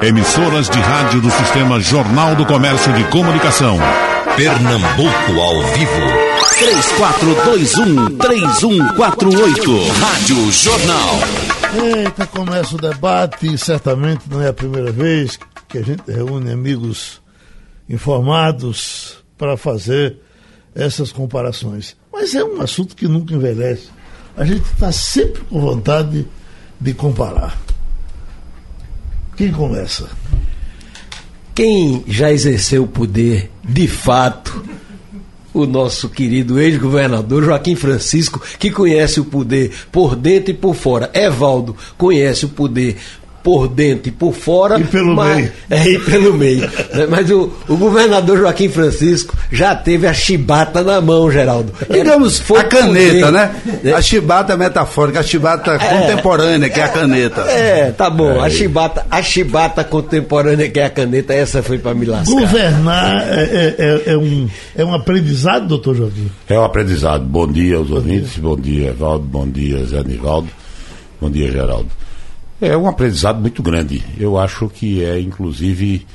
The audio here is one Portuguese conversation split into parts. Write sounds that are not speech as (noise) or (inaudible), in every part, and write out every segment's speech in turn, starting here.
Emissoras de rádio do Sistema Jornal do Comércio de Comunicação. Pernambuco ao vivo. 3421-3148. Rádio Jornal. Eita, começa o debate e certamente não é a primeira vez que a gente reúne amigos informados para fazer essas comparações. Mas é um assunto que nunca envelhece. A gente está sempre com vontade de comparar. Quem começa? Quem já exerceu o poder de fato, o nosso querido ex-governador Joaquim Francisco, que conhece o poder por dentro e por fora. Evaldo conhece o poder por dentro e por fora. E pelo mas, meio. É, e pelo meio. mas o, o, governador Joaquim Francisco já teve a chibata na mão, Geraldo. Digamos, foi a caneta, né? A chibata é metafórica, a chibata é. contemporânea, que é a caneta. É, tá bom. É. A chibata, a chibata contemporânea, que é a caneta, essa foi para me lascar. Governar é, é, é, um, é um aprendizado, doutor Joaquim? É um aprendizado. Bom dia aos bom ouvintes, dia. bom dia, Evaldo, bom dia, Zé Nivaldo, bom dia, Geraldo. É um aprendizado muito grande. Eu acho que é, inclusive,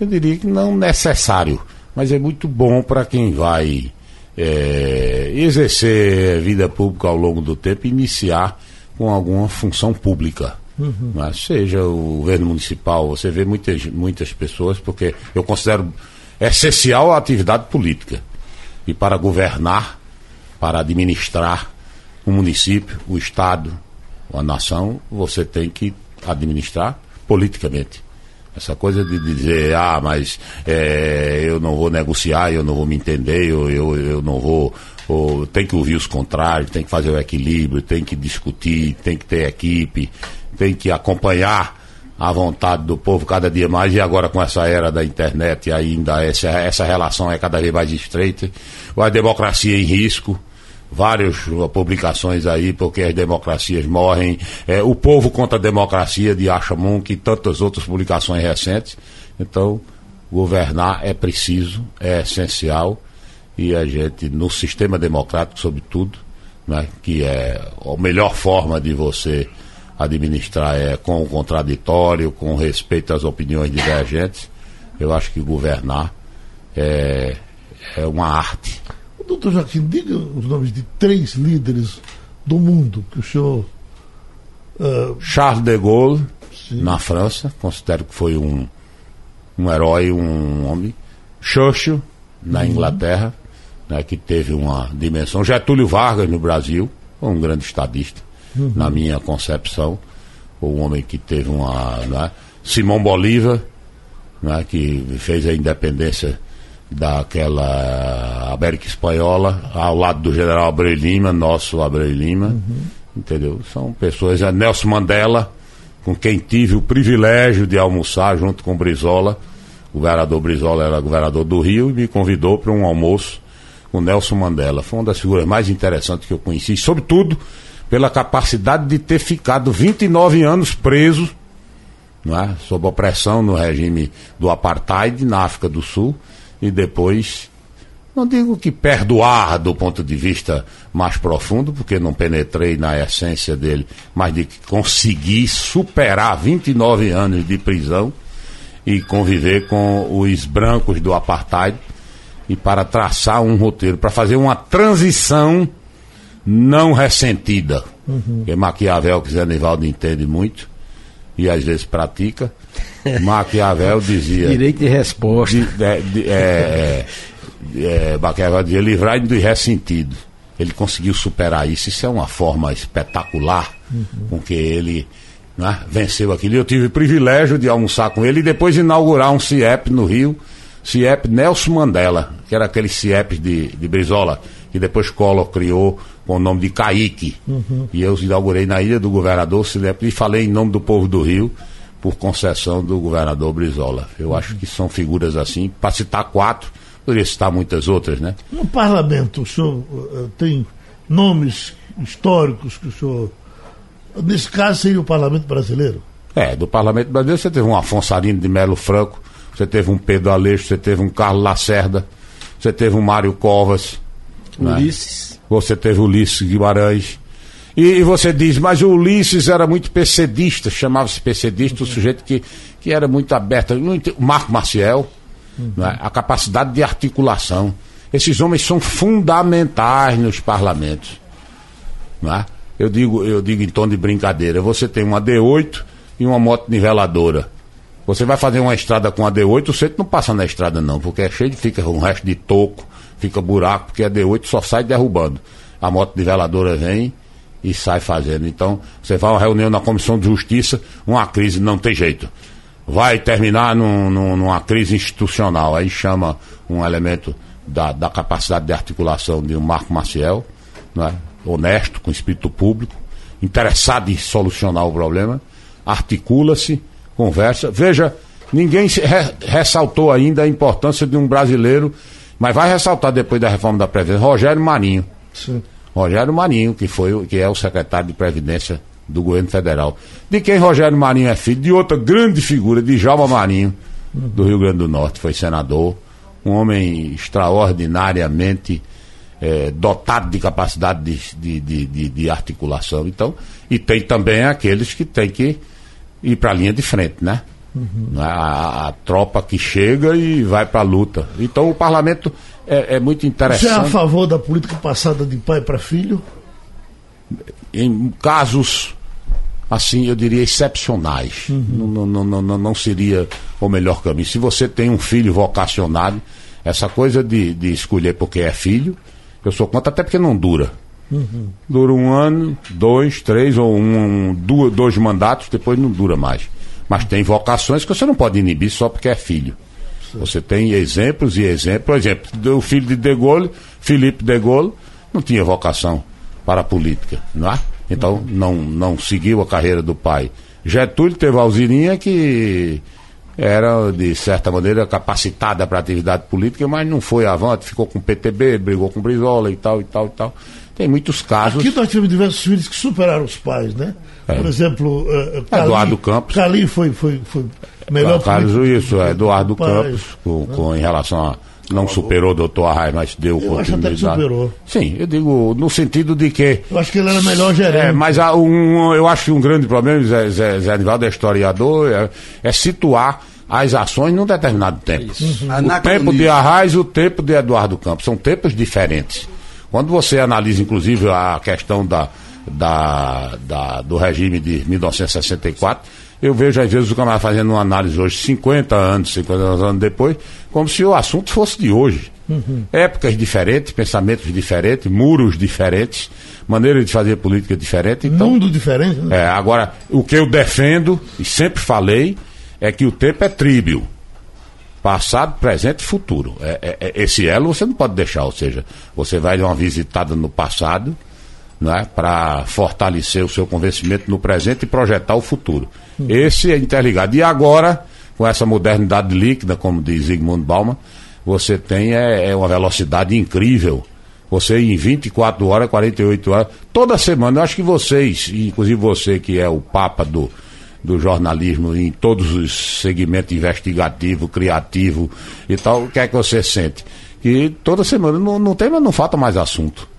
eu diria que não necessário, mas é muito bom para quem vai é, exercer vida pública ao longo do tempo, iniciar com alguma função pública. Uhum. Né? Seja o governo municipal, você vê muitas, muitas pessoas, porque eu considero essencial a atividade política. E para governar, para administrar o município, o Estado, uma nação, você tem que administrar politicamente. Essa coisa de dizer, ah, mas é, eu não vou negociar, eu não vou me entender, eu, eu, eu não vou. Ou, tem que ouvir os contrários, tem que fazer o equilíbrio, tem que discutir, tem que ter equipe, tem que acompanhar a vontade do povo cada dia mais, e agora com essa era da internet ainda essa, essa relação é cada vez mais estreita. A democracia em risco várias publicações aí, porque as democracias morrem. É, o Povo contra a Democracia de Achamon, e tantas outras publicações recentes. Então, governar é preciso, é essencial, e a gente, no sistema democrático, sobretudo, né, que é a melhor forma de você administrar é com o contraditório, com respeito às opiniões divergentes. Eu acho que governar é, é uma arte. Doutor Joaquim, diga os nomes de três líderes do mundo que o senhor. Uh... Charles de Gaulle, Sim. na França, considero que foi um, um herói, um homem. Churchill, na uhum. Inglaterra, né, que teve uma dimensão. Getúlio Vargas, no Brasil, um grande estadista, uhum. na minha concepção. Um homem que teve uma. Né, Simão Bolívar, né, que fez a independência daquela América Espanhola, ao lado do general Abreu Lima, nosso Abreu Lima, uhum. entendeu? São pessoas, é Nelson Mandela, com quem tive o privilégio de almoçar junto com o Brizola, o governador Brizola era governador do Rio e me convidou para um almoço com Nelson Mandela. Foi uma das figuras mais interessantes que eu conheci, sobretudo pela capacidade de ter ficado 29 anos preso, é? sob opressão no regime do apartheid na África do Sul e depois, não digo que perdoar do ponto de vista mais profundo, porque não penetrei na essência dele, mas de conseguir superar 29 anos de prisão e conviver com os brancos do apartheid e para traçar um roteiro, para fazer uma transição não ressentida. Uhum. Que Maquiavel, que Zé Nivaldo entende muito e às vezes pratica, (laughs) Maquiavel dizia. Direito de resposta. De, de, de, é, é, é, Maquiavel dizia livrar do ressentido. Ele conseguiu superar isso. Isso é uma forma espetacular uhum. com que ele né, venceu aquilo. Eu tive o privilégio de almoçar com ele e depois inaugurar um CIEP no Rio, CIEP Nelson Mandela, que era aquele CIEP de, de Brizola, que depois Collor criou com o nome de Caíque. Uhum. E eu inaugurei na Ilha do Governador, CIEP, e falei em nome do povo do Rio por concessão do governador Brizola. Eu acho que são figuras assim, para citar quatro, poderia citar muitas outras, né? No parlamento, o senhor uh, tem nomes históricos que o senhor. Nesse caso, seria o parlamento brasileiro? É, do parlamento brasileiro você teve um Afonso Arino de Melo Franco, você teve um Pedro Aleixo, você teve um Carlos Lacerda, você teve um Mário Covas. Né? Ulisses. Né? Você teve Ulisses Guimarães. E, e você diz, mas o Ulisses era muito percedista, chamava-se percedista, o sujeito que, que era muito aberto. O Marco Maciel, né, a capacidade de articulação. Esses homens são fundamentais nos parlamentos. Né? Eu, digo, eu digo em tom de brincadeira: você tem uma D8 e uma moto niveladora. Você vai fazer uma estrada com a D8, o centro não passa na estrada, não, porque é cheio de fica um resto de toco, fica buraco, porque a D8 só sai derrubando. A moto niveladora vem e sai fazendo. Então, você vai uma reunião na Comissão de Justiça, uma crise não tem jeito. Vai terminar num, num, numa crise institucional. Aí chama um elemento da, da capacidade de articulação de um Marco Maciel, é? honesto, com espírito público, interessado em solucionar o problema, articula-se, conversa. Veja, ninguém re, ressaltou ainda a importância de um brasileiro, mas vai ressaltar depois da reforma da Previdência, Rogério Marinho. Sim. Rogério Marinho, que, foi, que é o secretário de Previdência do governo federal. De quem Rogério Marinho é filho? De outra grande figura, de Jalma Marinho, do Rio Grande do Norte, foi senador, um homem extraordinariamente é, dotado de capacidade de, de, de, de, articulação. Então, e tem também aqueles que têm que ir para a linha de frente, né? Uhum. A, a, tropa que chega e vai para a luta. Então o parlamento é, é, muito interessante. Você é a favor da política passada de pai para filho? Em casos assim, eu diria, excepcionais. Uhum. Não, não, não, não, seria o melhor caminho. Se você tem um filho vocacionado, essa coisa de, de escolher porque é filho, eu sou contra, até porque não dura. Uhum. Dura um ano, dois, três ou um, um, dois, dois mandatos, depois não dura mais. Mas tem vocações que você não pode inibir só porque é filho. Você tem exemplos e exemplos. Por exemplo, o filho de De Gaulle, Felipe De Gaulle, não tinha vocação para a política, não é? Então não, não seguiu a carreira do pai. Getúlio teve a Alzirinha que era, de certa maneira, capacitada para a atividade política, mas não foi avante, ficou com o PTB, brigou com o Brizola e tal, e tal, e tal. Tem muitos casos. Aqui nós tivemos diversos filhos que superaram os pais, né? É. Por exemplo, uh, Cali, Eduardo Campos. Cali foi, foi, foi melhor. Carlos, isso, é, Eduardo Campos, com, com, em relação a não superou o doutor Arraia, mas deu eu Acho até que superou. Sim, eu digo no sentido de que. Eu acho que ele era melhor gerente. É, mas há um, eu acho que um grande problema, Zé, Zé, Zé Anivaldo é historiador, é, é, situar as ações num determinado tempo. Uhum. O tempo de Arraes e o tempo de Eduardo Campos. São tempos diferentes. Quando você analisa, inclusive, a questão da, da, da do regime de 1964 eu vejo às vezes o camarada fazendo uma análise hoje, 50 anos, 50 anos depois, como se o assunto fosse de hoje. Uhum. Épocas diferentes, pensamentos diferentes, muros diferentes, maneira de fazer política diferente. Então, Mundo diferente, né? É, agora, o que eu defendo, e sempre falei, é que o tempo é tríbio. Passado, presente e futuro. É, é, é esse elo você não pode deixar, ou seja, você vai dar uma visitada no passado, né, para fortalecer o seu convencimento no presente e projetar o futuro. Uhum. Esse é interligado. E agora, com essa modernidade líquida, como diz Zygmunt Bauman, você tem é, é, uma velocidade incrível. Você em 24 horas, 48 horas, toda semana, eu acho que vocês, inclusive você que é o papa do, do jornalismo em todos os segmentos investigativo, criativo e tal, o que é que você sente? Que toda semana não, não tem, mas não falta mais assunto.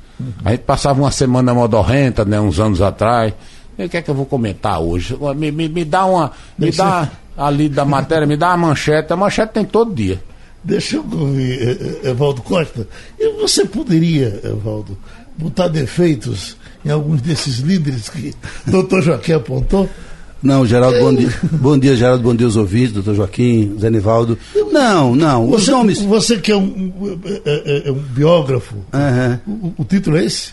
A gente passava uma semana modorrenta, né, uns anos atrás. E o que é que eu vou comentar hoje? Me, me, me dá uma. Me Deixa... dá ali da matéria, me dá uma manchete. A manchete tem todo dia. Deixa eu ouvir, eh, eh, Evaldo Costa. E você poderia, Evaldo, botar defeitos em alguns desses líderes que o doutor Joaquim apontou? Não, Geraldo, bom dia. bom dia, Geraldo, bom dia aos ouvintes, doutor Joaquim, Zé Nivaldo. Não, não, os você, nomes... Você que é um, é, é, é um biógrafo, uhum. o, o, título é esse?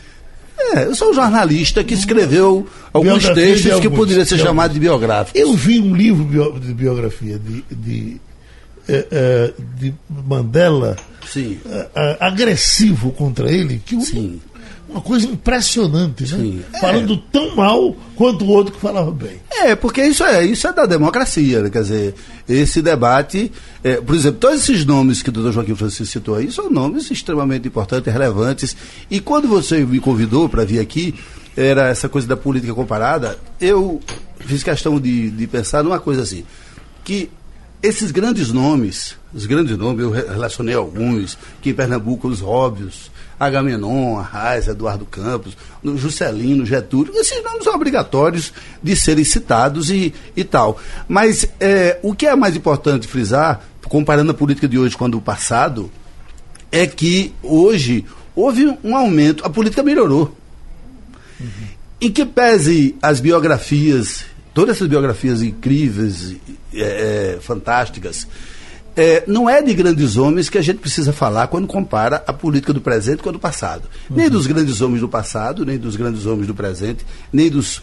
É, eu sou um jornalista que escreveu alguns textos alguns, que poderia ser chamado de biográfico. Eu vi um livro de biografia de, de, é, de Mandela Sim. agressivo contra ele, que Sim uma coisa impressionante, né? Sim. Falando é. tão mal quanto o outro que falava bem. É, porque isso é, isso é da democracia, né? quer dizer, esse debate, é, por exemplo, todos esses nomes que o doutor Joaquim Francisco citou aí são nomes extremamente importantes, relevantes, e quando você me convidou para vir aqui, era essa coisa da política comparada, eu fiz questão de, de pensar numa coisa assim, que esses grandes nomes, os grandes nomes, eu relacionei alguns, que em Pernambuco os óbvios, Agamenon, Arraes, Eduardo Campos, Juscelino, Getúlio, esses nomes são obrigatórios de serem citados e, e tal. Mas é, o que é mais importante frisar, comparando a política de hoje com a do passado, é que hoje houve um aumento, a política melhorou. Uhum. Em que pese as biografias, todas essas biografias incríveis, é, é, fantásticas, é, não é de grandes homens que a gente precisa falar quando compara a política do presente com a do passado. Uhum. Nem dos grandes homens do passado, nem dos grandes homens do presente, nem dos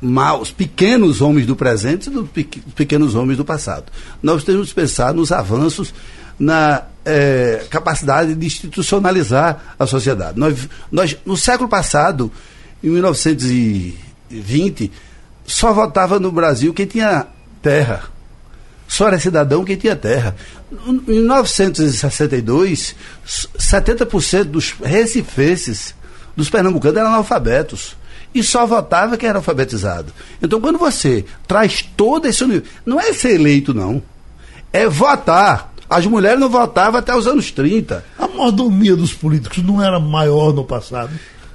maus, pequenos homens do presente e dos pequenos homens do passado. Nós temos que pensar nos avanços na é, capacidade de institucionalizar a sociedade. Nós, nós, no século passado, em 1920, só votava no Brasil quem tinha terra só era cidadão quem tinha terra. Em 1962, 70% dos recifenses, dos pernambucanos, eram analfabetos. E só votava quem era alfabetizado. Então, quando você traz todo esse não é ser eleito, não. É votar. As mulheres não votavam até os anos 30. A mordomia dos políticos não era maior no passado?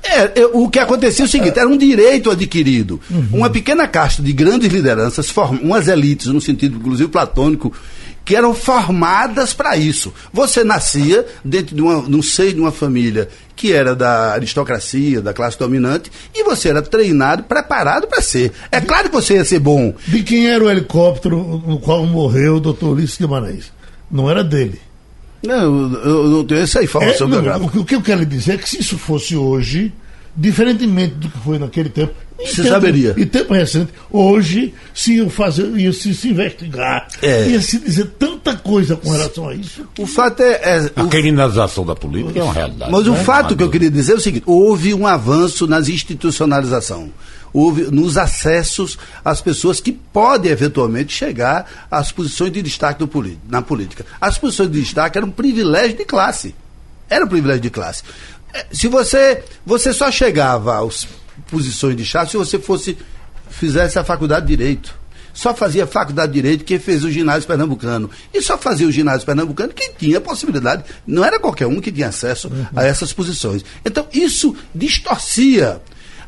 É, o que acontecia é o seguinte, era um direito adquirido. Uhum. Uma pequena casta de grandes lideranças, umas elites, no sentido inclusive platônico, que eram formadas para isso. Você nascia dentro de uma, no seio de uma família que era da aristocracia, da classe dominante, e você era treinado, preparado para ser. É claro que você ia ser bom. De quem era o helicóptero no qual morreu o doutor Ulisses Guimarães? Não era dele. Não, eu não tenho essa informação é, não, o, que eu quero dizer é que se isso fosse hoje, diferentemente do que foi naquele tempo. Você tempo, saberia. E tempo recente, hoje se ia fazer, ia se, se investigar, é. ia se dizer tanta coisa com relação a isso. O fato é. é a criminalização da política é uma realidade. Mas o né? fato que eu queria dizer é o seguinte: houve um avanço nas institucionalização houve nos acessos às pessoas que podem eventualmente chegar às posições de destaque do, na política. As posições de destaque eram um privilégio de classe. Era um privilégio de classe. É, se você, você só chegava às posições de destaque se você fosse fizesse a faculdade de direito. Só fazia faculdade de direito quem fez o ginásio pernambucano. E só fazia o ginásio pernambucano quem tinha possibilidade. Não era qualquer um que tinha acesso a essas posições. Então, isso distorcia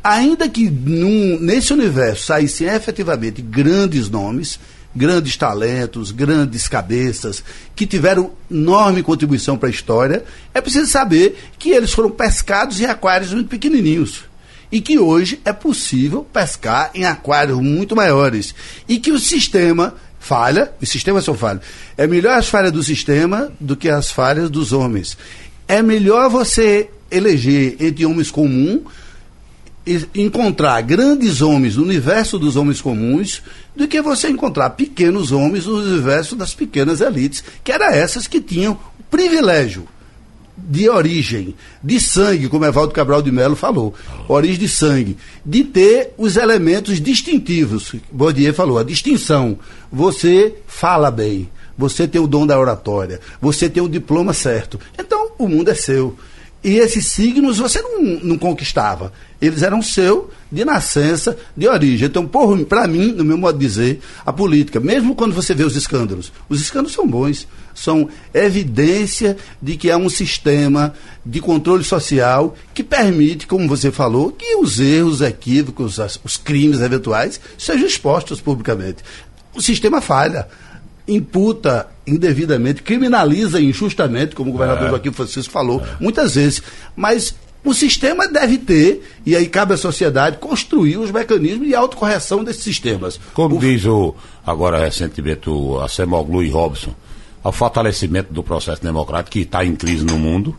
Ainda que num, nesse universo saíssem efetivamente grandes nomes, grandes talentos, grandes cabeças, que tiveram enorme contribuição para a história, é preciso saber que eles foram pescados em aquários muito pequenininhos. E que hoje é possível pescar em aquários muito maiores. E que o sistema falha, os sistemas são falhos. É melhor as falhas do sistema do que as falhas dos homens. É melhor você eleger entre homens comuns encontrar grandes homens no universo dos homens comuns do que você encontrar pequenos homens no universo das pequenas elites, que eram essas que tinham o privilégio de origem, de sangue, como Evaldo Cabral de Mello falou, origem de sangue, de ter os elementos distintivos. Bourdieu falou, a distinção. Você fala bem, você tem o dom da oratória, você tem o diploma certo. Então, o mundo é seu. E esses signos você não, não conquistava. Eles eram seu de nascença, de origem. Então, para mim, no meu modo de dizer, a política, mesmo quando você vê os escândalos, os escândalos são bons, são evidência de que há um sistema de controle social que permite, como você falou, que os erros, os equívocos, os crimes eventuais sejam expostos publicamente. O sistema falha imputa indevidamente, criminaliza injustamente, como o governador é. Joaquim Francisco falou, é. muitas vezes. Mas o sistema deve ter, e aí cabe à sociedade construir os mecanismos de autocorreção desses sistemas. Como o... diz o, agora recentemente o Acemoglu e Robson, o fortalecimento do processo democrático que está em crise no mundo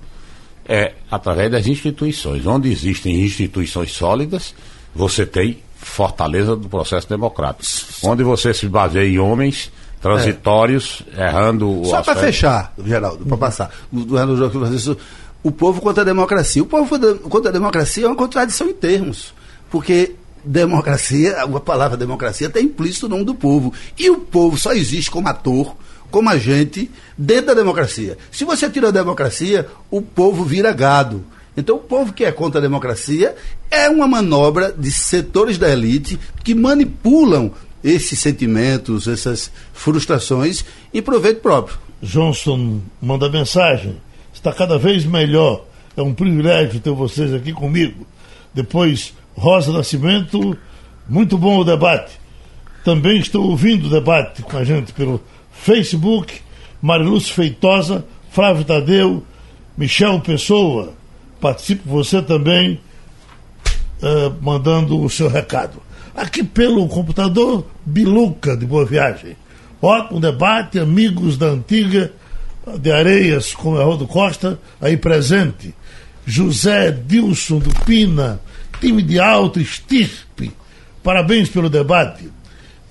é através das instituições. Onde existem instituições sólidas, você tem fortaleza do processo democrático. Onde você se baseia em homens transitórios, é. errando o Só para fechar, Geraldo, para passar. O, o, o povo contra a democracia. O povo contra a democracia é uma contradição em termos. Porque democracia, a palavra democracia está implícito no nome do povo. E o povo só existe como ator, como agente, dentro da democracia. Se você tira a democracia, o povo vira gado. Então, o povo que é contra a democracia é uma manobra de setores da elite que manipulam esses sentimentos, essas frustrações em proveito próprio. Johnson manda mensagem. Está cada vez melhor. É um privilégio ter vocês aqui comigo. Depois, Rosa Nascimento, muito bom o debate. Também estou ouvindo o debate com a gente pelo Facebook. Mariluz Feitosa, Flávio Tadeu, Michel Pessoa. Participe você também, uh, mandando o seu recado. Aqui pelo computador, Biluca de Boa Viagem. Ótimo debate, amigos da antiga de Areias com Haroldo Costa, aí presente. José Dilson do Pina, time de alto estirpe. Parabéns pelo debate.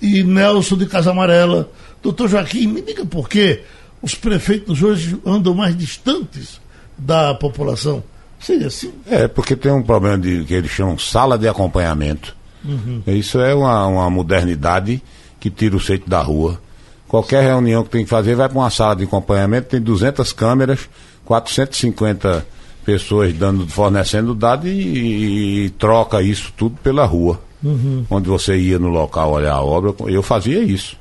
E Nelson de Casa Amarela. Doutor Joaquim, me diga por que os prefeitos hoje andam mais distantes da população. Seria assim? É, porque tem um problema de que eles chamam sala de acompanhamento. Uhum. Isso é uma, uma modernidade que tira o seito da rua. Qualquer reunião que tem que fazer vai para uma sala de acompanhamento, tem 200 câmeras, 450 pessoas dando, fornecendo dados e, e, e troca isso tudo pela rua. Uhum. Onde você ia no local olhar a obra, eu fazia isso.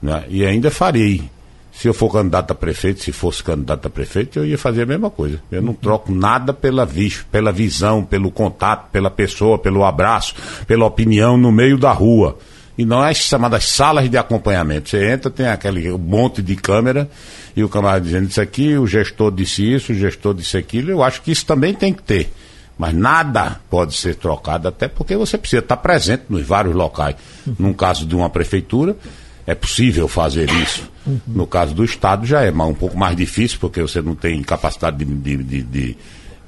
Né? E ainda farei. Se eu for candidato a prefeito, se fosse candidato a prefeito, eu ia fazer a mesma coisa. Eu não troco nada pela, vis, pela visão, pelo contato, pela pessoa, pelo abraço, pela opinião no meio da rua. E não é chamadas salas de acompanhamento. Você entra, tem aquele monte de câmera e o camarada dizendo isso aqui, o gestor disse isso, o gestor disse aquilo. Eu acho que isso também tem que ter. Mas nada pode ser trocado, até porque você precisa estar presente nos vários locais. Num caso de uma prefeitura, é possível fazer isso. Uhum. No caso do Estado já é um pouco mais difícil, porque você não tem capacidade de, de, de, de,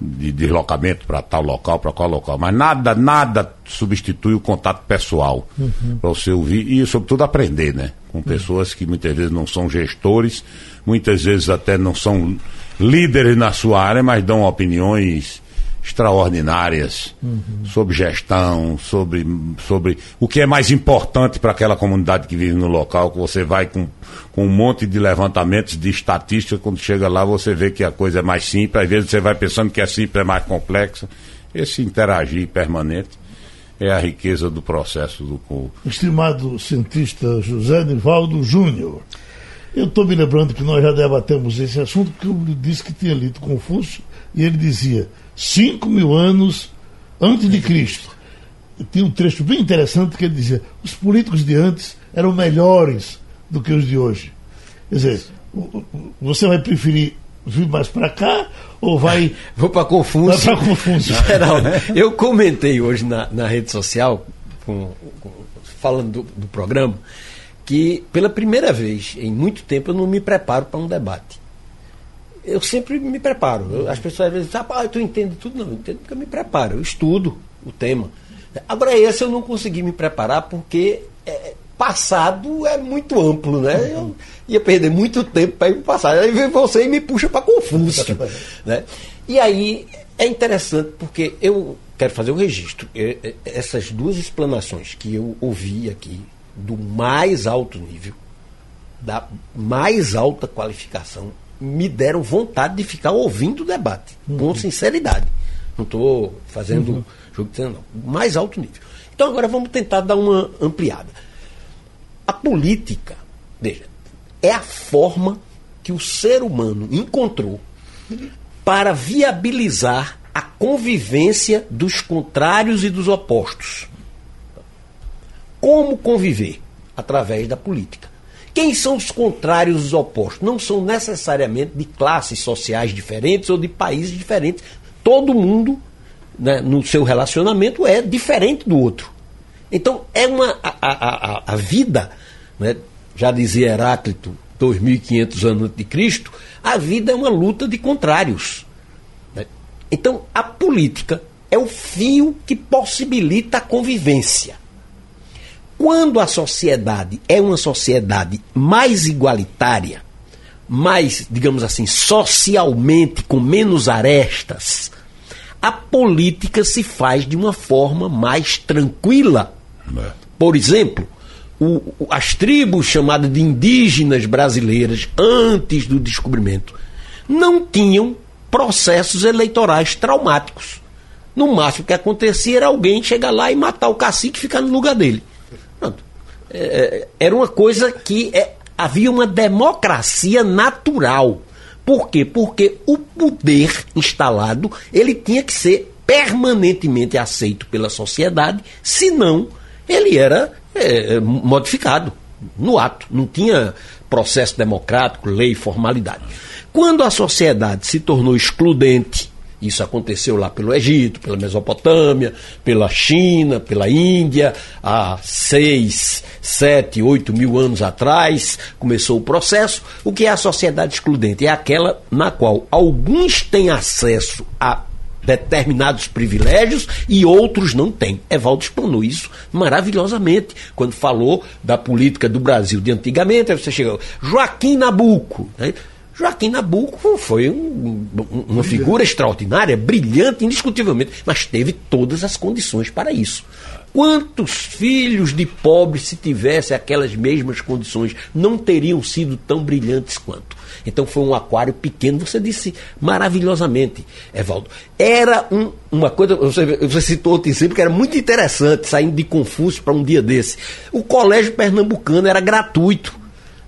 de deslocamento para tal local, para qual local. Mas nada, nada substitui o contato pessoal uhum. para você ouvir e, sobretudo, aprender, né? Com uhum. pessoas que muitas vezes não são gestores, muitas vezes até não são líderes na sua área, mas dão opiniões extraordinárias uhum. sobre gestão, sobre, sobre o que é mais importante para aquela comunidade que vive no local, que você vai com, com um monte de levantamentos de estatística, quando chega lá você vê que a coisa é mais simples, às vezes você vai pensando que é simples, é mais complexa. Esse interagir permanente é a riqueza do processo do povo. Estimado cientista José Nivaldo Júnior, eu estou me lembrando que nós já debatemos esse assunto, porque eu disse que tinha lido Confúcio, e ele dizia 5 mil anos antes de Cristo. Tinha um trecho bem interessante que ele dizia: os políticos de antes eram melhores do que os de hoje. Quer dizer, você vai preferir vir mais para cá ou vai. (laughs) Vou para Confúcio. Vai para Confúcio. (laughs) Geraldo, eu comentei hoje na, na rede social, com, com, falando do, do programa, que pela primeira vez em muito tempo eu não me preparo para um debate eu sempre me preparo. as pessoas às vezes dizem, ah, tu entende tudo. Não, eu entendo porque eu me preparo, eu estudo o tema. Agora, esse eu não consegui me preparar porque é, passado é muito amplo, né? Eu ia perder muito tempo para ir para o passado. Aí vem você e me puxa para Confúcio. (laughs) né? E aí é interessante porque eu quero fazer o um registro. essas duas explanações que eu ouvi aqui, do mais alto nível, da mais alta qualificação, me deram vontade de ficar ouvindo o debate, uhum. com sinceridade. Não estou fazendo uhum. jogo de não. Mais alto nível. Então agora vamos tentar dar uma ampliada. A política, veja, é a forma que o ser humano encontrou para viabilizar a convivência dos contrários e dos opostos. Como conviver? Através da política. Quem são os contrários, os opostos? Não são necessariamente de classes sociais diferentes ou de países diferentes. Todo mundo, né, no seu relacionamento, é diferente do outro. Então, é uma. A, a, a vida, né, já dizia Heráclito, 2.500 anos antes de Cristo, a vida é uma luta de contrários. Né? Então, a política é o fio que possibilita a convivência. Quando a sociedade é uma sociedade mais igualitária, mais, digamos assim, socialmente com menos arestas, a política se faz de uma forma mais tranquila. É. Por exemplo, o, as tribos chamadas de indígenas brasileiras, antes do descobrimento, não tinham processos eleitorais traumáticos. No máximo que acontecia era alguém chegar lá e matar o cacique e ficar no lugar dele. É, era uma coisa que é, havia uma democracia natural. Por quê? Porque o poder instalado ele tinha que ser permanentemente aceito pela sociedade, senão ele era é, modificado no ato. Não tinha processo democrático, lei, formalidade. Quando a sociedade se tornou excludente, isso aconteceu lá pelo Egito, pela Mesopotâmia, pela China, pela Índia, há seis, sete, oito mil anos atrás começou o processo. O que é a sociedade excludente? É aquela na qual alguns têm acesso a determinados privilégios e outros não têm. Evaldo explanou isso maravilhosamente quando falou da política do Brasil de antigamente. Aí você chegou, Joaquim Nabuco. Né? Joaquim Nabuco foi um, uma figura extraordinária, brilhante, indiscutivelmente, mas teve todas as condições para isso. Quantos filhos de pobres, se tivesse aquelas mesmas condições, não teriam sido tão brilhantes quanto? Então foi um aquário pequeno, você disse maravilhosamente, Evaldo. Era um, uma coisa, você, você citou outro exemplo que era muito interessante, saindo de Confúcio para um dia desse. O colégio pernambucano era gratuito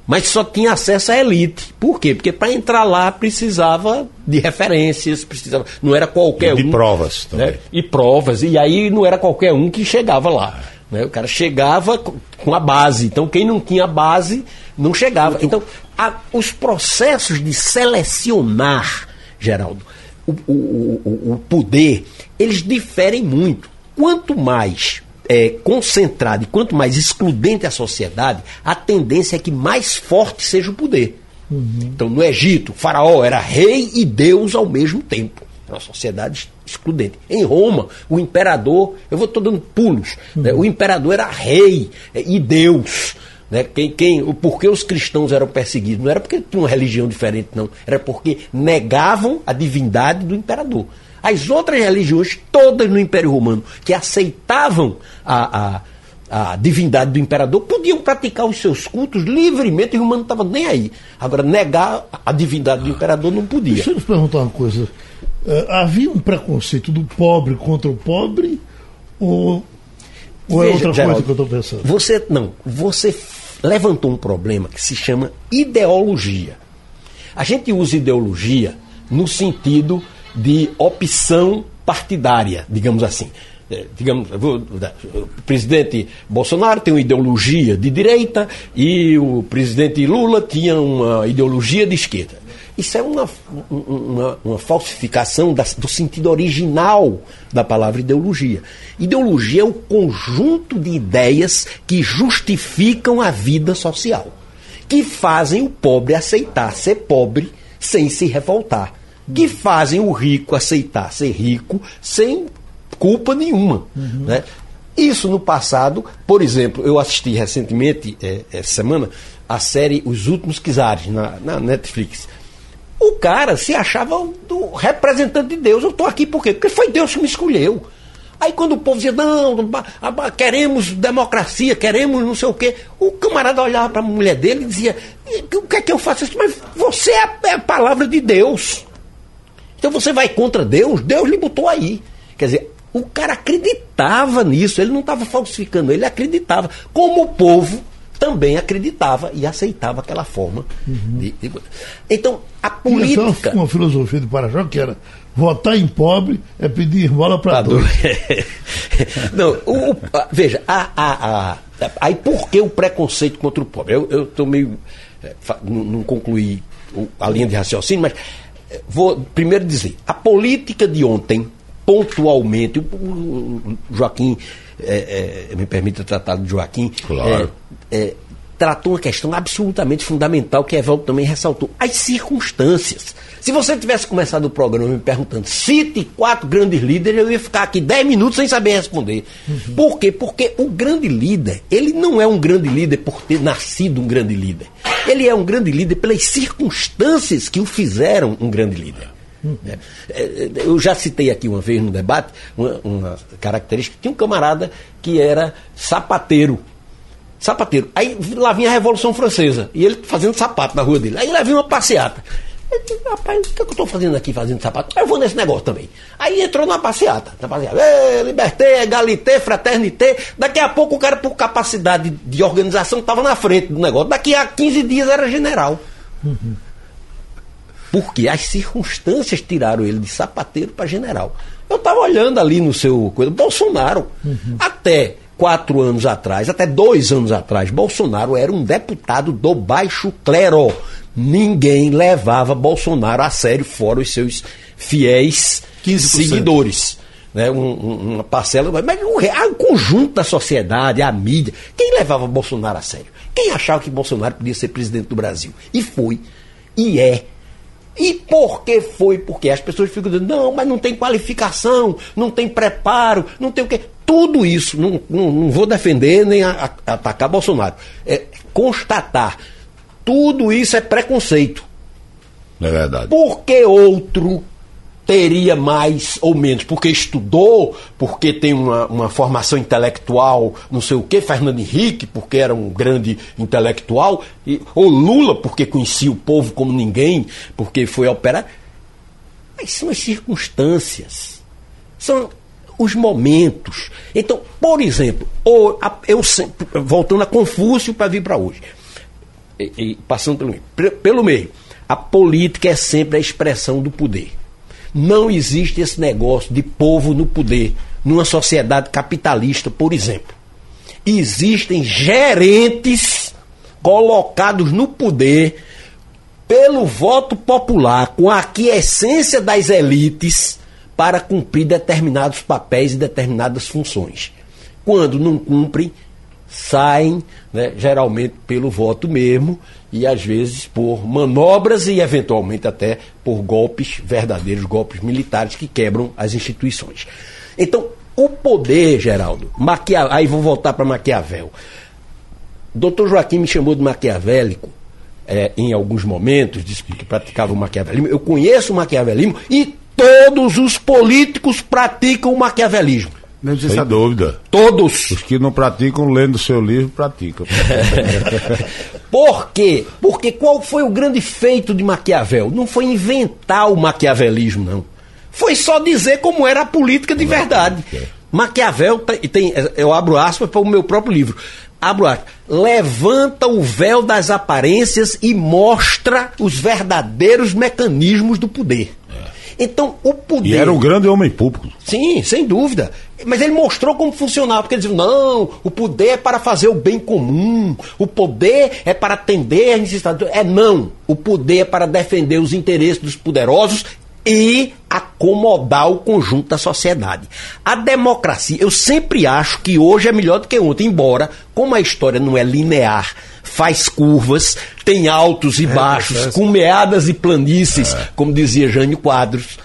mas só tinha acesso à elite. Por quê? Porque para entrar lá precisava de referências, precisava, não era qualquer e de um. De provas né? também. Né? E provas, e aí não era qualquer um que chegava lá. Né? O cara chegava com a base. Então quem não tinha base não chegava. Então a, os processos de selecionar, Geraldo, o, o, o, o poder, eles diferem muito. Quanto mais é, concentrada e quanto mais excludente a sociedade, a tendência é que mais forte seja o poder. Uhum. Então, no Egito, o faraó era rei e deus ao mesmo tempo. Era uma sociedade excludente. Em Roma, o imperador, eu vou dando pulos, uhum. né, o imperador era rei é, e deus. Né, quem, quem, o porquê os cristãos eram perseguidos? Não era porque tinham uma religião diferente, não. Era porque negavam a divindade do imperador. As outras religiões, todas no Império Romano, que aceitavam a, a, a divindade do imperador, podiam praticar os seus cultos livremente e o romano não estava nem aí. Agora, negar a divindade do imperador não podia. Deixa eu te perguntar uma coisa. Uh, havia um preconceito do pobre contra o pobre? Ou, ou é outra Geraldo, coisa que eu estou pensando? Você, não, você levantou um problema que se chama ideologia. A gente usa ideologia no sentido de opção partidária, digamos assim. É, digamos, o presidente Bolsonaro tem uma ideologia de direita e o presidente Lula tinha uma ideologia de esquerda. Isso é uma, uma, uma falsificação da, do sentido original da palavra ideologia. Ideologia é o conjunto de ideias que justificam a vida social, que fazem o pobre aceitar ser pobre sem se revoltar que fazem o rico aceitar ser rico sem culpa nenhuma. Uhum. Né? Isso no passado, por exemplo, eu assisti recentemente, é, essa semana, a série Os Últimos Kizares, na, na Netflix. O cara se achava do representante de Deus. Eu estou aqui por quê? Porque foi Deus que me escolheu. Aí quando o povo dizia, não, queremos democracia, queremos não sei o quê, o camarada olhava para a mulher dele e dizia, o que é que eu faço? Mas você é a palavra de Deus. Então você vai contra Deus, Deus lhe botou aí. Quer dizer, o cara acreditava nisso, ele não estava falsificando, ele acreditava. Como o povo também acreditava e aceitava aquela forma. Uhum. De, de... Então, a política. Uma, uma filosofia do Parajó que era votar em pobre é pedir bola para dois. (laughs) não, o, o, veja, a, a, a, aí por que o preconceito contra o pobre? Eu estou meio. É, não, não concluí a linha de raciocínio, mas vou primeiro dizer, a política de ontem, pontualmente, o Joaquim, é, é, me permita tratar de Joaquim, claro. é, é tratou uma questão absolutamente fundamental que Evaldo também ressaltou, as circunstâncias. Se você tivesse começado o programa me perguntando, cite quatro grandes líderes, eu ia ficar aqui dez minutos sem saber responder. Uhum. Por quê? Porque o grande líder, ele não é um grande líder por ter nascido um grande líder. Ele é um grande líder pelas circunstâncias que o fizeram um grande líder. É, é, eu já citei aqui uma vez no debate uma, uma característica. Tinha um camarada que era sapateiro. Sapateiro. Aí lá vinha a Revolução Francesa. E ele fazendo sapato na rua dele. Aí lá vinha uma passeata. Disse, rapaz, o que, é que eu estou fazendo aqui, fazendo sapato? Eu vou nesse negócio também. Aí entrou na passeata. Na passeata. Ê, liberté, egalité, fraternité. Daqui a pouco o cara, por capacidade de organização, estava na frente do negócio. Daqui a 15 dias era general. Porque as circunstâncias tiraram ele de sapateiro para general. Eu estava olhando ali no seu coisa, Bolsonaro, até quatro anos atrás, até dois anos atrás, Bolsonaro era um deputado do baixo clero. Ninguém levava Bolsonaro a sério, fora os seus fiéis 15%. seguidores. Né, um- um- uma parcela, mas o, o conjunto da sociedade, a mídia, quem levava Bolsonaro a sério? Quem achava que Bolsonaro podia ser presidente do Brasil? E foi, e é. E por que foi? Porque as pessoas ficam dizendo, não, mas não tem qualificação, não tem preparo, não tem o quê. Tudo isso, não, não, não vou defender nem a- a- atacar Bolsonaro. É constatar. Tudo isso é preconceito. Não é verdade. Por que outro teria mais ou menos? Porque estudou, porque tem uma, uma formação intelectual, não sei o quê, Fernando Henrique, porque era um grande intelectual, e, ou Lula, porque conhecia o povo como ninguém, porque foi operar. Mas são as circunstâncias, são os momentos. Então, por exemplo, o- a- eu sempre, voltando a Confúcio para vir para hoje e- e passando pelo Pelo meio, a política é sempre a expressão do poder. Não existe esse negócio de povo no poder numa sociedade capitalista, por exemplo. Existem gerentes colocados no poder pelo voto popular, com a aquiescência das elites para cumprir determinados papéis e determinadas funções. Quando não cumprem, saem, né, geralmente pelo voto mesmo, e às vezes por manobras e eventualmente até por golpes, verdadeiros golpes militares que quebram as instituições. Então, o poder, Geraldo, Maquia... aí vou voltar para Maquiavel. Doutor Joaquim me chamou de maquiavélico é, em alguns momentos, disse que praticava o maquiavelismo. Eu conheço o maquiavelismo e todos os políticos praticam o maquiavelismo. Sem saber. dúvida. Todos. Os que não praticam, lendo seu livro, praticam. (laughs) Por quê? Porque qual foi o grande feito de Maquiavel? Não foi inventar o maquiavelismo, não. Foi só dizer como era a política de verdade. Maquiavel tem, tem- eu abro aspas para o meu próprio livro. Abro aspas. Levanta o véu das aparências e mostra os verdadeiros mecanismos do poder. Então, o poder. E era um grande homem público. Sim, sem dúvida. Mas ele mostrou como funcionava, porque ele dizia, não, o poder é para fazer o bem comum, o poder é para atender as necessidades. É não, o poder é para defender os interesses dos poderosos e acomodar o conjunto da sociedade. A democracia, eu sempre acho que hoje é melhor do que ontem, embora, como a história não é linear, faz curvas, tem altos e baixos, com meadas e planícies, como dizia Jânio Quadros.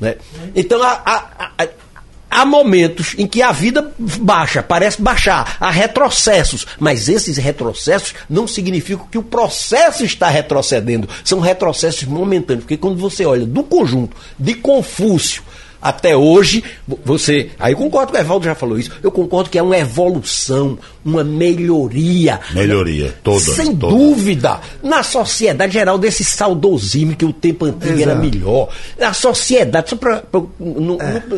Né? Então, há momentos em que a vida baixa, parece baixar, há retrocessos, mas esses retrocessos não significam que o processo está retrocedendo, são retrocessos momentâneos, porque quando você olha do conjunto de Confúcio até hoje, vo- você. Aí eu concordo com o Evaldo já falou isso. Eu concordo que é uma evolução, uma melhoria. Melhoria, toda. Sem toda. dúvida. Na sociedade geral, desse saudosismo que o tempo antigo era Exato. melhor. Na sociedade, só para.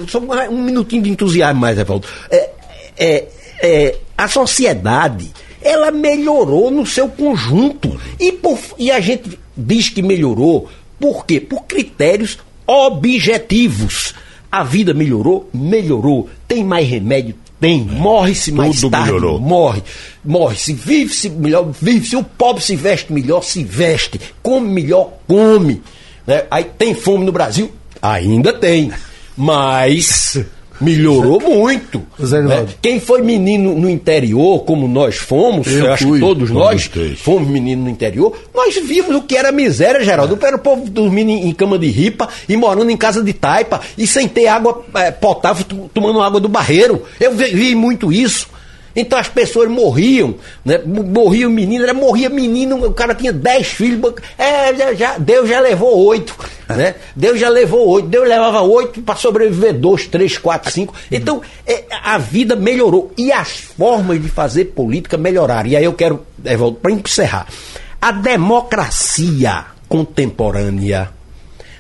Só um- um minutinho de entusiasmo mais, Evaldo. É, é, é, a sociedade, ela melhorou no seu conjunto. E, por, e a gente diz que melhorou, por quê? Por critérios objetivos. A vida melhorou? Melhorou. Tem mais remédio? Tem. Morre-se mais Tudo tarde? melhorou. Morre. Morre-se. Vive-se melhor? Vive-se. O pobre se veste melhor? Se veste. Come melhor? Come. Né? Aí tem fome no Brasil? Ainda tem. Mas melhorou muito. Zé né? Quem foi menino no interior, como nós fomos, eu, Eu acho fui. que todos nós três. fomos meninos no interior, nós vimos o que era miséria, Geraldo. Era o povo dormindo em cama de ripa e morando em casa de taipa e sem ter água eh, potável, tomando água do barreiro. Eu vi, vi muito isso. Então as pessoas morriam, né? M- Morriam menino, era morria menino, o cara tinha dez filhos, é, já, Deus já levou oito, (laughs) né? Deus já levou oito, Deus levava oito para sobreviver dois, três, quatro, cinco. (laughs) Então é, a vida melhorou e as formas de fazer política melhoraram. E aí eu quero, para encerrar, a democracia contemporânea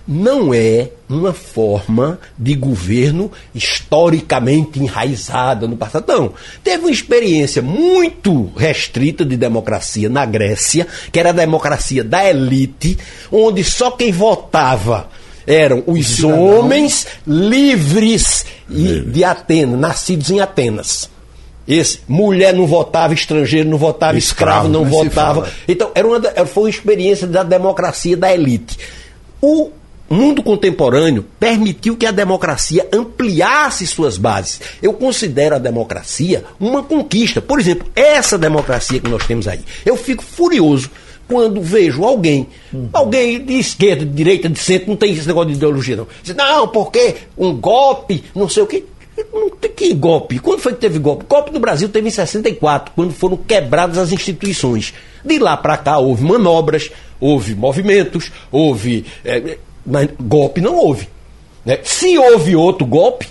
não é uma forma de governo historicamente enraizada no passado. Não. Teve uma experiência muito restrita de democracia na Grécia, que era a democracia da elite, onde só quem votava eram os homens livres de Atenas, nascidos em Atenas. Esse, mulher não votava, estrangeiro não votava, escravo, escravo não votava. Então, era uma, foi uma experiência da democracia da elite. O mundo contemporâneo permitiu que a democracia ampliasse suas bases. Eu considero a democracia uma conquista. Por exemplo, essa democracia que nós temos aí. Eu fico furioso quando vejo alguém, uhum. alguém de esquerda, de direita, de centro, não tem esse negócio de ideologia, não. Diz, não, porque um golpe, não sei o quê. Que golpe. Quando foi que teve golpe? Golpe no Brasil teve em 64, quando foram quebradas as instituições. De lá para cá houve manobras, houve movimentos, houve. É, mas golpe não houve. Né? Se houve outro golpe,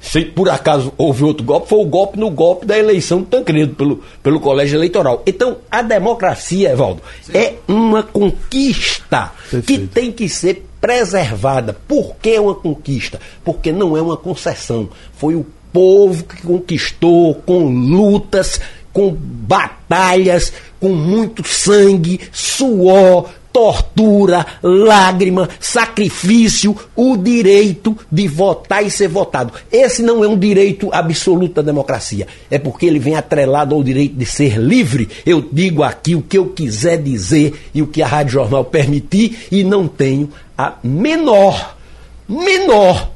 se por acaso houve outro golpe, foi o golpe no golpe da eleição do Tancredo pelo, pelo colégio eleitoral. Então, a democracia, Evaldo, Sim. é uma conquista Perfeito. que tem que ser preservada. Por que é uma conquista? Porque não é uma concessão. Foi o povo que conquistou com lutas, com batalhas, com muito sangue, suor, tortura, lágrima, sacrifício, o direito de votar e ser votado. Esse não é um direito absoluto da democracia. É porque ele vem atrelado ao direito de ser livre. Eu digo aqui o que eu quiser dizer e o que a Rádio Jornal permitir e não tenho a menor, menor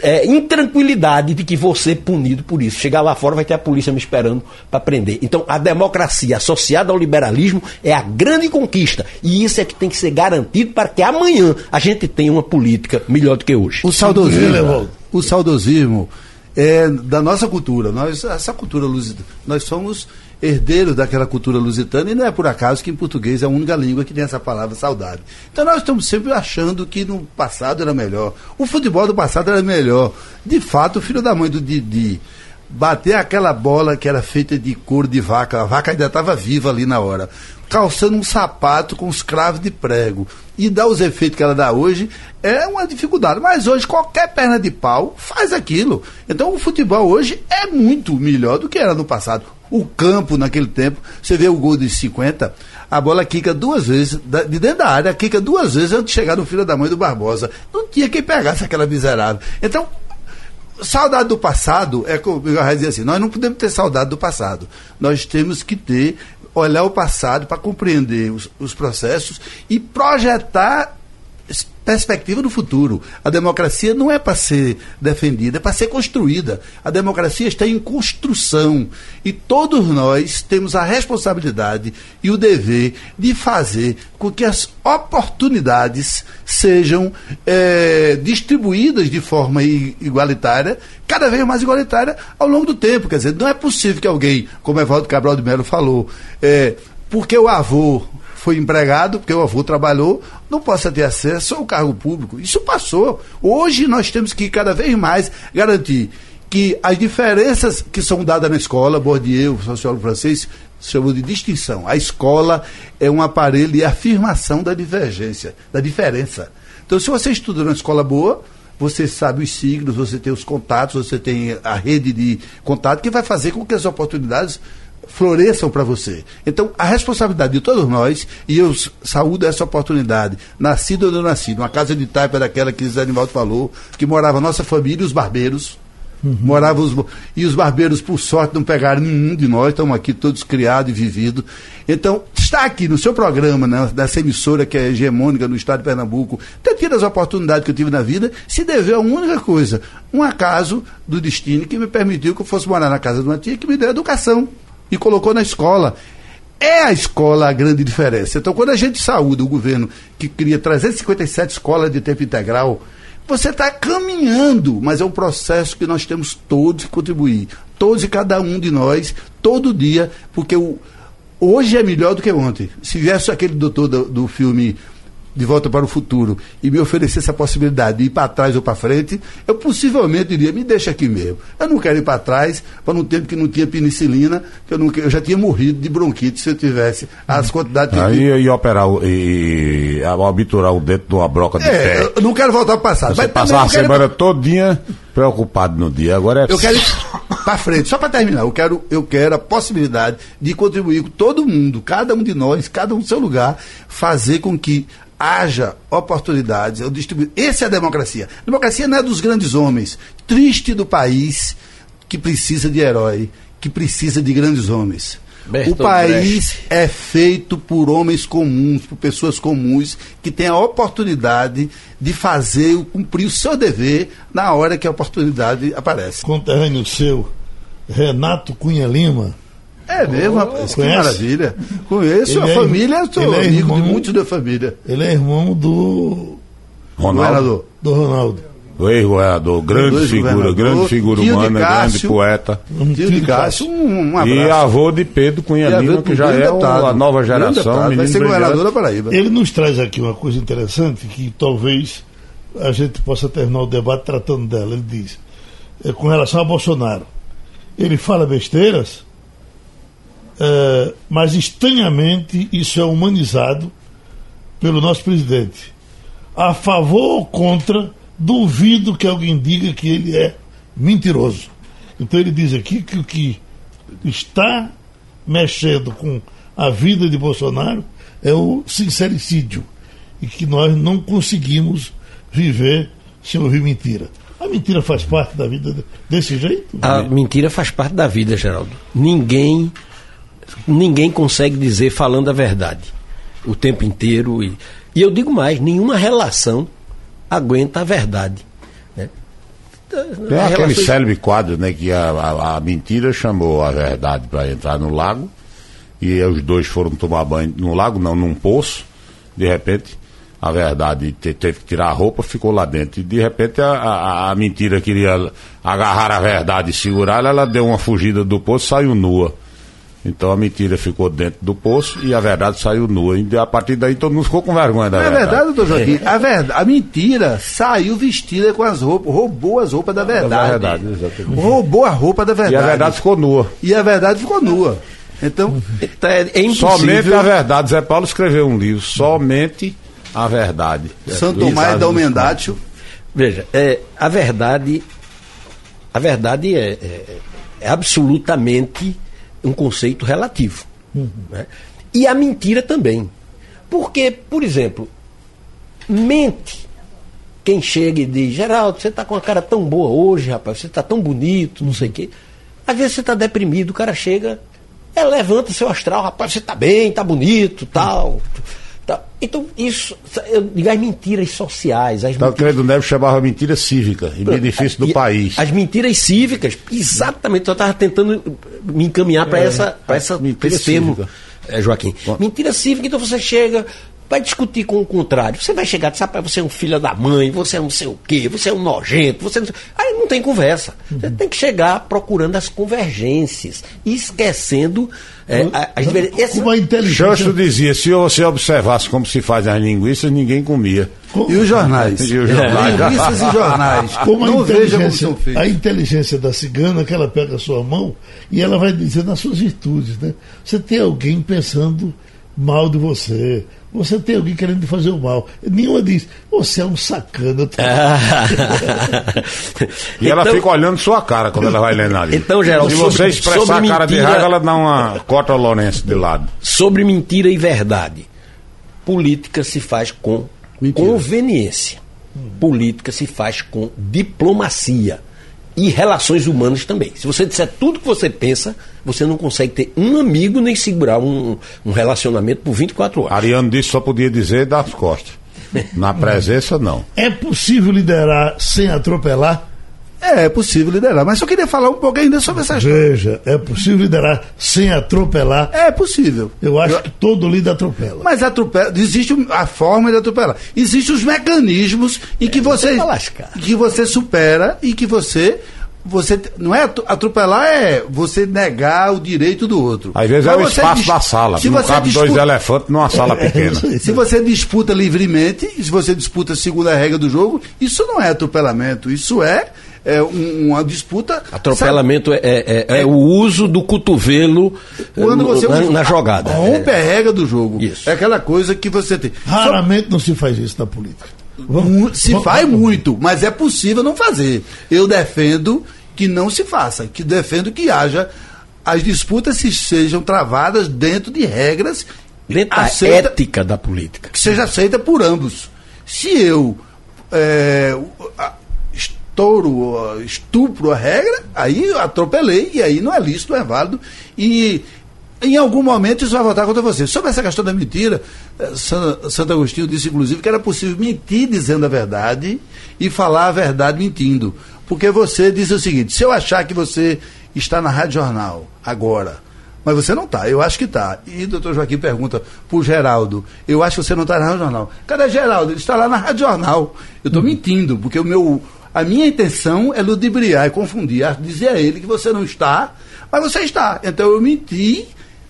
é, intranquilidade de que você punido por isso. Chegar lá fora vai ter a polícia me esperando para prender. Então, a democracia associada ao liberalismo é a grande conquista. E isso é que tem que ser garantido para que amanhã a gente tenha uma política melhor do que hoje. O saudosismo, o saudosismo é da nossa cultura. Nós, essa cultura lusitana, nós somos herdeiros daquela cultura lusitana, e não é por acaso que em português é a única língua que tem essa palavra saudade. Então nós estamos sempre achando que no passado era melhor. O futebol do passado era melhor. De fato, o filho da mãe do Didi bater aquela bola que era feita de couro de vaca, a vaca ainda estava viva ali na hora, calçando um sapato com os cravos de prego e dar os efeitos que ela dá hoje é uma dificuldade. Mas hoje qualquer perna de pau faz aquilo. Então o futebol hoje é muito melhor do que era no passado. O campo naquele tempo, você vê o gol de 50, a bola quica duas vezes, de dentro da área, quica duas vezes antes de chegar no filho da mãe do Barbosa. Não tinha quem pegasse aquela miserável. Então, saudade do passado é como eu dizer assim, nós não podemos ter saudade do passado. Nós temos que ter olhar o passado para compreender os, os processos e projetar perspectiva do futuro. A democracia não é para ser defendida, é para ser construída. A democracia está em construção. E todos nós temos a responsabilidade e o dever de fazer com que as oportunidades sejam é, distribuídas de forma igualitária, cada vez mais igualitária ao longo do tempo. Quer dizer, não é possível que alguém, como Evaldo Cabral de Mello falou, é, porque o avô foi empregado, porque o avô trabalhou, não possa ter acesso ao cargo público. Isso passou. Hoje nós temos que cada vez mais garantir que as diferenças que são dadas na escola, Bourdieu, sociólogo francês, chamou de distinção. A escola é um aparelho de afirmação da divergência, da diferença. Então, se você estuda numa escola boa, você sabe os signos, você tem os contatos, você tem a rede de contato que vai fazer com que as oportunidades floresçam para você. Então, a responsabilidade de todos nós, e eu saúdo essa oportunidade, nascido ou não nascido, uma casa de taipa daquela que Zé Animaldo falou, que morava a nossa família, os barbeiros, Uhum. Moravam os, e os barbeiros, por sorte, não pegaram nenhum de nós, estamos aqui todos criados e vividos. Então, está aqui no seu programa, né, nessa emissora que é hegemônica no estado de Pernambuco, ter tido as oportunidades que eu tive na vida, se deveu a uma única coisa: um acaso do destino que me permitiu que eu fosse morar na casa de uma tia que me deu educação e colocou na escola. É a escola a grande diferença. Então, quando a gente saúda o governo que cria 357 escolas de tempo integral, você está caminhando, mas é um processo que nós temos todos que contribuir. Todos e cada um de nós, todo dia, porque o, hoje é melhor do que ontem. Se viesse aquele doutor do, do filme de volta para o futuro e me oferecesse a possibilidade de ir para trás ou para frente, eu possivelmente diria, me deixa aqui mesmo. Eu não quero ir para trás para um tempo que não tinha penicilina, que eu, não, eu já tinha morrido de bronquite se eu tivesse as quantidades de Aí ia operar e, e obturar o dentro de uma broca de É, pé. eu não quero voltar para o passado. Você passava a semana todinha preocupado no dia. Agora é Eu quero ir para frente, só para terminar. Eu quero, eu quero a possibilidade de contribuir com todo mundo, cada um de nós, cada um no seu lugar, fazer com que haja oportunidades. Eu distribuir. Essa é a democracia. A democracia não é dos grandes homens. Triste do país que precisa de herói, que precisa de grandes homens. Bertolt o país é feito por homens comuns, por pessoas comuns, que têm a oportunidade de fazer, cumprir o seu dever na hora que a oportunidade aparece. Conterrâneo seu, Renato Cunha Lima. É mesmo, rapaz, que maravilha. Conheço Ele a é família, sou ele é amigo de irmão- muitos da família. Ele é irmão do, Ronaldo, do Ronaldo. o ex-governador, grande figura, grande figura tio de humana, grande poeta. Um Tio de Cássio, um, um abraço. E avô de Pedro Cunha a Lima, que já é o- deputado, a nova geração. Vai ser governador da Paraíba. Ele nos traz aqui uma coisa interessante que talvez a gente possa terminar o debate tratando dela. Ele diz, eh, com relação a Bolsonaro, ele fala besteiras, eh, mas estranhamente isso é humanizado pelo nosso presidente. A favor ou contra, duvido que alguém diga que ele é mentiroso. Então ele diz aqui que o que está mexendo com a vida de Bolsonaro é o sincericídio e que nós não conseguimos viver sem ouvir mentira. A mentira faz parte da vida de- desse jeito? A mentira faz parte da vida, Geraldo. Ninguém ninguém consegue dizer falando a verdade o tempo inteiro. E, e eu digo mais, nenhuma relação aguenta a verdade. né? Tem aquele célebre quadro, né, que a, a- a mentira chamou a verdade para entrar no lago e os dois foram tomar banho no lago, não, num poço. De repente, a verdade te- teve que tirar a roupa, ficou lá dentro. E de repente, a, a- a mentira queria agarrar a verdade e segurar, ela deu uma fugida do poço, saiu nua. Então a mentira ficou dentro do poço e a verdade saiu nua. E a partir daí todo mundo ficou com vergonha da é verdade. verdade, doutor Joaquim? A, verdade, a mentira saiu vestida com as roupas, roubou as roupas da verdade. verdade, exatamente. Roubou a roupa da verdade. E a verdade ficou nua. E a verdade ficou nua. Então, Então, é, é impossível. Somente a verdade. Zé Paulo escreveu um livro, Somente a Verdade. Santo Luiz Tomás da dos Almendácio, Veja, é, a verdade, a verdade é, é- é absolutamente um conceito relativo. né? E a mentira também. Porque, por exemplo, mente quem chega e diz, Geraldo, você está com uma cara tão boa hoje, rapaz, você está tão bonito, não sei o quê. Às vezes você está deprimido, o cara chega, é, levanta seu astral, rapaz, você está bem, está bonito, tal. tal. Então, isso, digo as mentiras sociais, as mentiras Tancredo Neves chamava mentira cívica, em benefício do país. As mentiras cívicas, exatamente. Eu estava tentando me encaminhar para essa, pra essa, pra mentira esse termo, eh, Joaquim. Mentira cívica, então você chega, vai discutir com o contrário. Você vai chegar e dizer, rapaz, você é um filho da mãe, você é não sei o quê, você é um nojento, você não sei... Aí tem conversa. Você tem que chegar procurando as convergências, e esquecendo eh, a- as diver- esse- uma inteligência. Xancho dizia, se você observasse como se faz as linguiças, ninguém comia. e os jornais. (laughs) E os jornais. Linguiças e jornais. Como a Não veja como inteligência, feitos. a inteligência da cigana que ela pega a sua mão e ela vai dizendo as suas virtudes, né? Você tem alguém pensando mal de você. Você tem alguém querendo fazer o mal. Nenhuma diz, você é um sacana. (laughs) E ela Então- fica olhando sua cara quando ela vai lendo ali. Então, Geraldo, Se sobre- você expressar sobre a cara de mentira- raiva, ela dá uma cota Lourenço de lado. Sobre mentira e verdade. Política se faz com Mentira. conveniência. Política se faz com diplomacia. E relações humanas também. Se você disser tudo que você pensa, você não consegue ter um amigo nem segurar um, um relacionamento por 24 horas. Ariano disse que só podia dizer das costas. Na presença, não. É possível liderar sem atropelar? É, é possível liderar. Mas eu queria falar um pouco ainda sobre essa história. Veja, é possível liderar sem atropelar? É possível. Eu acho que todo líder atropela. Mas atropela, existe a forma de atropelar. Existem os mecanismos em que você que você supera e que você você não é atropelar é você negar o direito do outro. Às vezes é Mas o espaço da sala. Se não você cabe dois disputa- elefantes numa sala pequena. se você disputa livremente, se você disputa segundo a regra do jogo, isso não é atropelamento, isso é, é um- uma disputa. Atropelamento é, é- é o uso do cotovelo Quando eh, você na, na jogada. rompe É. a regra do jogo. Isso. É aquela coisa que você tem. Raramente não se faz isso na política. Mu- Se vamos- faz muito, mas é possível não fazer. Eu defendo que não se faça, que defendo que haja as disputas se sejam travadas dentro de regras Dentro da aceita- ética da política. que seja aceita por ambos. Se eu é, ó, estupro a regra, aí atropelei e aí não é lícito, não é válido. E em algum momento isso vai voltar contra você. Sobre essa questão da mentira, eh, San- Santo Agostinho disse, inclusive, que era possível mentir dizendo a verdade e falar a verdade mentindo. Porque você diz o seguinte: se eu achar que você está na Rádio Jornal agora, mas você não está, eu acho que está. E o doutor Joaquim pergunta para o Geraldo: eu acho que você não está na Rádio Jornal. Cadê Geraldo? Ele está lá na Rádio Jornal. Eu estou mentindo, porque o meu, a minha intenção é ludibriar, é confundir, é dizer a ele que você não está, mas você está. Então eu menti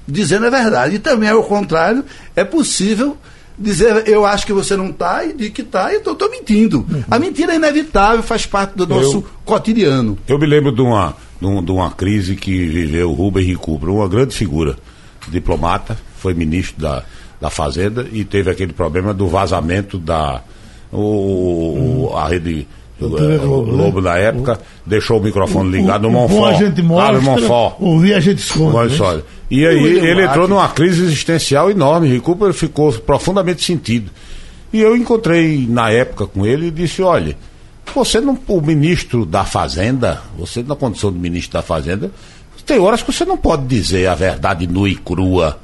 dizendo a verdade. E também, ao contrário, é possível dizer eu acho que você não está e de que está, então estou mentindo. A mentira é inevitável, faz parte do nosso cotidiano. Eu me lembro de uma, de, um- de uma crise que viveu Rubem Ricubro, uma grande figura, diplomata, foi ministro da, da Fazenda e teve aquele problema do vazamento da o, o- a rede Da TV eh, Globo, Globo, né? da época, deixou o microfone ligado no o, o bom Monfort. a gente mostra, Monfort. o ruim a gente esconde. Né? E aí ele Vac. entrou numa crise existencial enorme. Rick Cooper ficou profundamente sentido. E eu encontrei na época com ele e disse: olha, você não, o ministro da Fazenda, você na condição de ministro da Fazenda, tem horas que você não pode dizer a verdade nua e crua.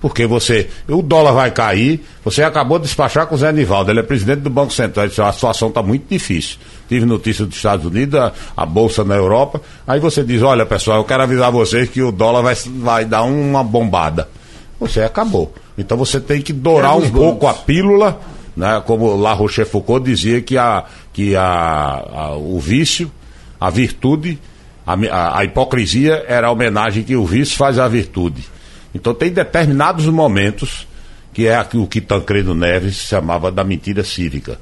Porque você, o dólar vai cair, você acabou de despachar com o Zé Nivaldo, ele é presidente do Banco Central, disse, a situação está muito difícil. Tive notícia dos Estados Unidos, a, a Bolsa na Europa, aí você diz, olha pessoal, eu quero avisar vocês que o dólar vai, vai dar uma bombada. Você acabou. Então você tem que dourar É um pouco a pílula, né? como La Rochefoucauld dizia que, a, que a, a- o vício, a virtude, a, a- a hipocrisia era a homenagem que o vício faz à virtude. Então tem determinados momentos que é o que Tancredo Neves chamava da mentira cívica.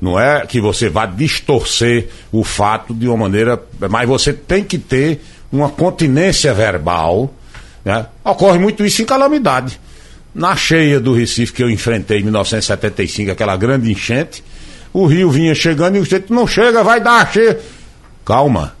Não é que você vá distorcer o fato de uma maneira, mas você tem que ter uma continência verbal. Né? Ocorre muito isso em calamidade. Na cheia do Recife que eu enfrentei em 1975, aquela grande enchente, o rio vinha chegando e o jeito não chega, vai dar a cheia. Calma,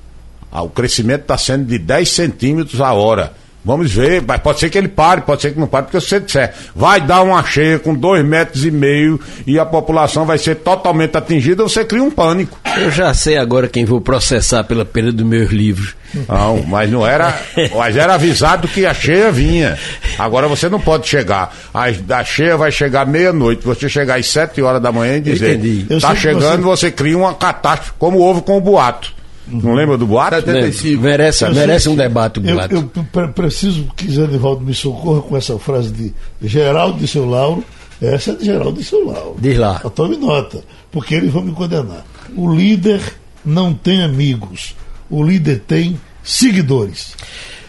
ah, o crescimento está sendo de 10 centímetros a hora. Vamos ver, mas pode ser que ele pare, pode ser que não pare, porque se você disser, vai dar uma cheia com dois metros e meio e a população vai ser totalmente atingida, você cria um pânico. Eu já sei agora quem vou processar pela perda dos meus livros. Não, mas não era. Mas era avisado que a cheia vinha. Agora você não pode chegar. A, a cheia vai chegar meia-noite. Você chegar às sete horas da manhã e dizer. entendi. Tá chegando, você... cria uma catástrofe, como houve com o boato. Não lembra do boato? 75. Merece, Eu merece sei um debate, Eu, Blato. eu pre- preciso que Zé Nivaldo me socorra com essa frase de Geraldo de seu Lauro. Essa é de Geraldo de seu Lauro. Diz lá. Eu tome nota, porque eles vão me condenar. O líder não tem amigos. O líder tem seguidores.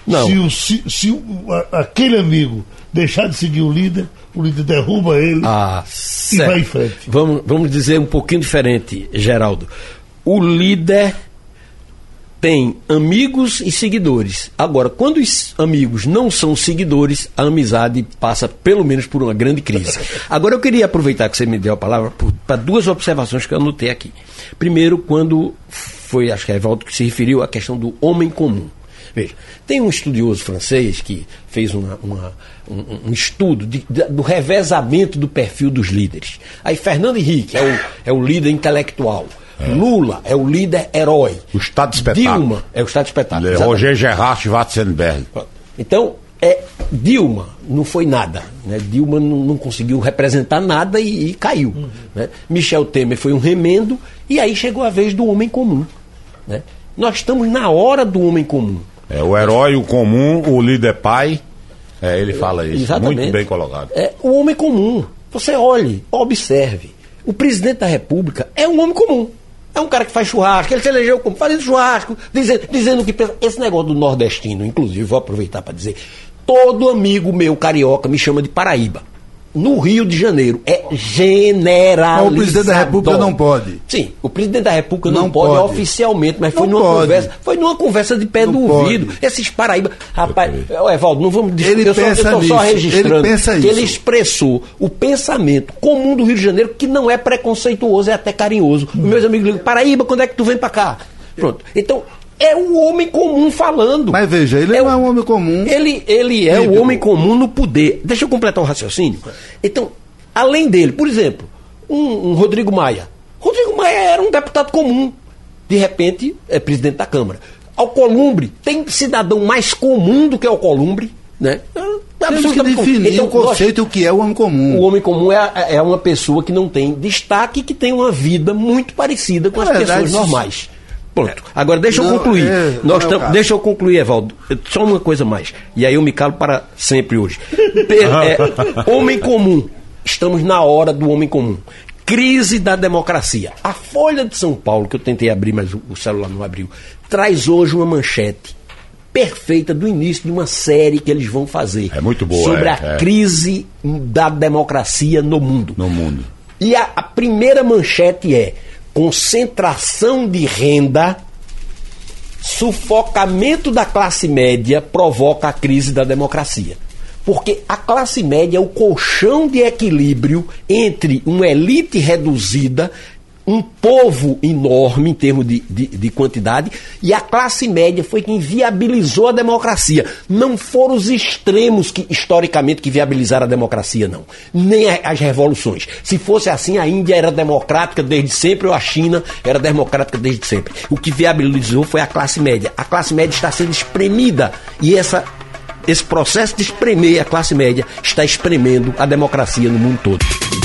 Não. Se, o, se, se o- a- aquele amigo deixar de seguir o líder, o líder derruba ele. Ah, E vai em certo. frente. Vamos, vamos dizer um pouquinho diferente, Geraldo. O líder tem amigos e seguidores. Agora, quando os amigos não são seguidores, a amizade passa pelo menos por uma grande crise. (laughs) Agora, eu queria aproveitar que você me deu a palavra para duas observações que eu anotei aqui. Primeiro, quando foi, acho que é Evaldo que se referiu à questão do homem comum. Veja, tem um estudioso francês que fez uma- uma- um, um estudo de- de- do revezamento do perfil dos líderes. Aí Fernando Henrique é o, é o líder intelectual. Lula é o líder herói. O Estado de Espetáculo. Dilma é o Estado de Espetáculo. É exatamente. Roger Gerard Schwarzenberg. Então, é, Dilma não foi nada. Né? Dilma não, não conseguiu representar nada e, e caiu. né? Michel Temer foi um remendo e aí chegou a vez do homem comum. né? Nós estamos na hora do homem comum. É o herói, o comum, o líder pai. É, ele fala isso. Exatamente. Muito bem colocado. É o homem comum. Você olhe, observe. O presidente da República é um homem comum. É um cara que faz churrasco, ele se elegeu como fazendo churrasco, dizendo, dizendo que pensa. Esse negócio do nordestino, inclusive, vou aproveitar para dizer, todo amigo meu carioca me chama de Paraíba no Rio de Janeiro é generalizado. Mas o presidente da República não pode. Sim, o presidente da República não, não pode, pode, oficialmente, mas foi não numa pode. conversa, foi numa conversa de pé não do ouvido. Esses Paraíba, rapaz, okay. Evaldo, não vamos discutir, ele eu, pensa só, eu só registrando ele pensa que ele expressou o pensamento comum do Rio de Janeiro que não é preconceituoso, é até carinhoso. Hum. Meus amigos ligam, Paraíba, quando é que tu vem para cá? Pronto. Então, é o homem comum falando. Mas veja, ele é não é um homem comum. Ele, ele é o homem comum no poder. Deixa eu completar o raciocínio. Então, além dele, por exemplo, um, um Rodrigo Maia. Rodrigo Maia era um deputado comum. De repente, é presidente da Câmara. Alcolumbre, tem cidadão mais comum do que Alcolumbre? Né? É Temos que definir então, o conceito nós, o que é o homem comum. O homem comum é, é uma pessoa que não tem destaque, que tem uma vida muito parecida com as verdade, pessoas normais. Pronto. Agora deixa não, eu concluir. É, Nós é deixa eu concluir, Evaldo. Só uma coisa mais. E aí eu me calo para sempre hoje. (laughs) é, homem comum. Estamos na hora do homem comum. Crise da democracia. A Folha de São Paulo, que eu tentei abrir, mas o, o celular não abriu, traz hoje uma manchete perfeita do início de uma série que eles vão fazer. É muito boa. Sobre é, a é. crise da democracia no mundo. No mundo. E a, a primeira manchete é concentração de renda, sufocamento da classe média provoca a crise da democracia. Porque a classe média é o colchão de equilíbrio entre uma elite reduzida um povo enorme em termos de, de, de, quantidade, e a classe média foi quem viabilizou a democracia. Não foram os extremos que, historicamente, que viabilizaram a democracia, não. Nem as revoluções. Se fosse assim, a Índia era democrática desde sempre, ou a China era democrática desde sempre. O que viabilizou foi a classe média. A classe média está sendo espremida, e essa esse processo de espremer a classe média está espremendo a democracia no mundo todo.